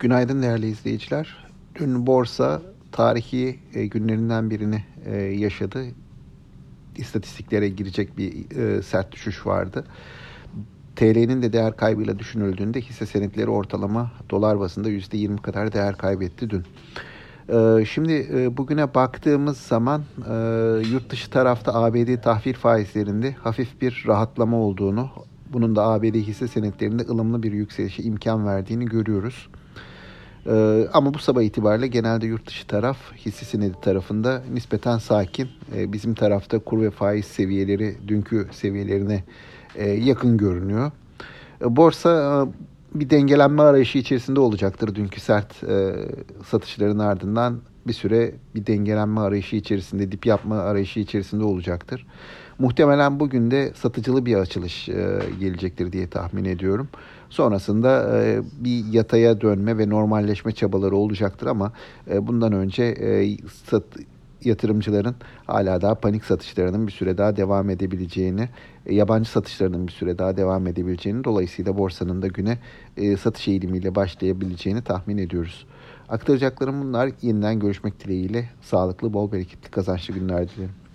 Günaydın değerli izleyiciler. Dün borsa tarihi e, günlerinden birini e, yaşadı. İstatistiklere girecek bir e, sert düşüş vardı. TL'nin de değer kaybıyla düşünüldüğünde hisse senetleri ortalama dolar bazında %20 kadar değer kaybetti dün. Şimdi bugüne baktığımız zaman yurt dışı tarafta ABD tahvil faizlerinde hafif bir rahatlama olduğunu, bunun da ABD hisse senetlerinde ılımlı bir yükselişe imkan verdiğini görüyoruz. Ee, ama bu sabah itibariyle genelde yurt dışı taraf hisse senedi tarafında nispeten sakin. Ee, bizim tarafta kur ve faiz seviyeleri dünkü seviyelerine e, yakın görünüyor. Ee, borsa e, bir dengelenme arayışı içerisinde olacaktır. Dünkü sert e, satışların ardından bir süre bir dengelenme arayışı içerisinde, dip yapma arayışı içerisinde olacaktır. Muhtemelen bugün de satıcılı bir açılış e, gelecektir diye tahmin ediyorum. Sonrasında e, bir yataya dönme ve normalleşme çabaları olacaktır ama e, bundan önce e, yatırımcıların hala daha panik satışlarının bir süre daha devam edebileceğini, e, yabancı satışlarının bir süre daha devam edebileceğini, dolayısıyla borsanın da güne e, satış eğilimiyle başlayabileceğini tahmin ediyoruz. Aktaracaklarım bunlar. Yeniden görüşmek dileğiyle sağlıklı, bol bereketli, kazançlı günler dilerim.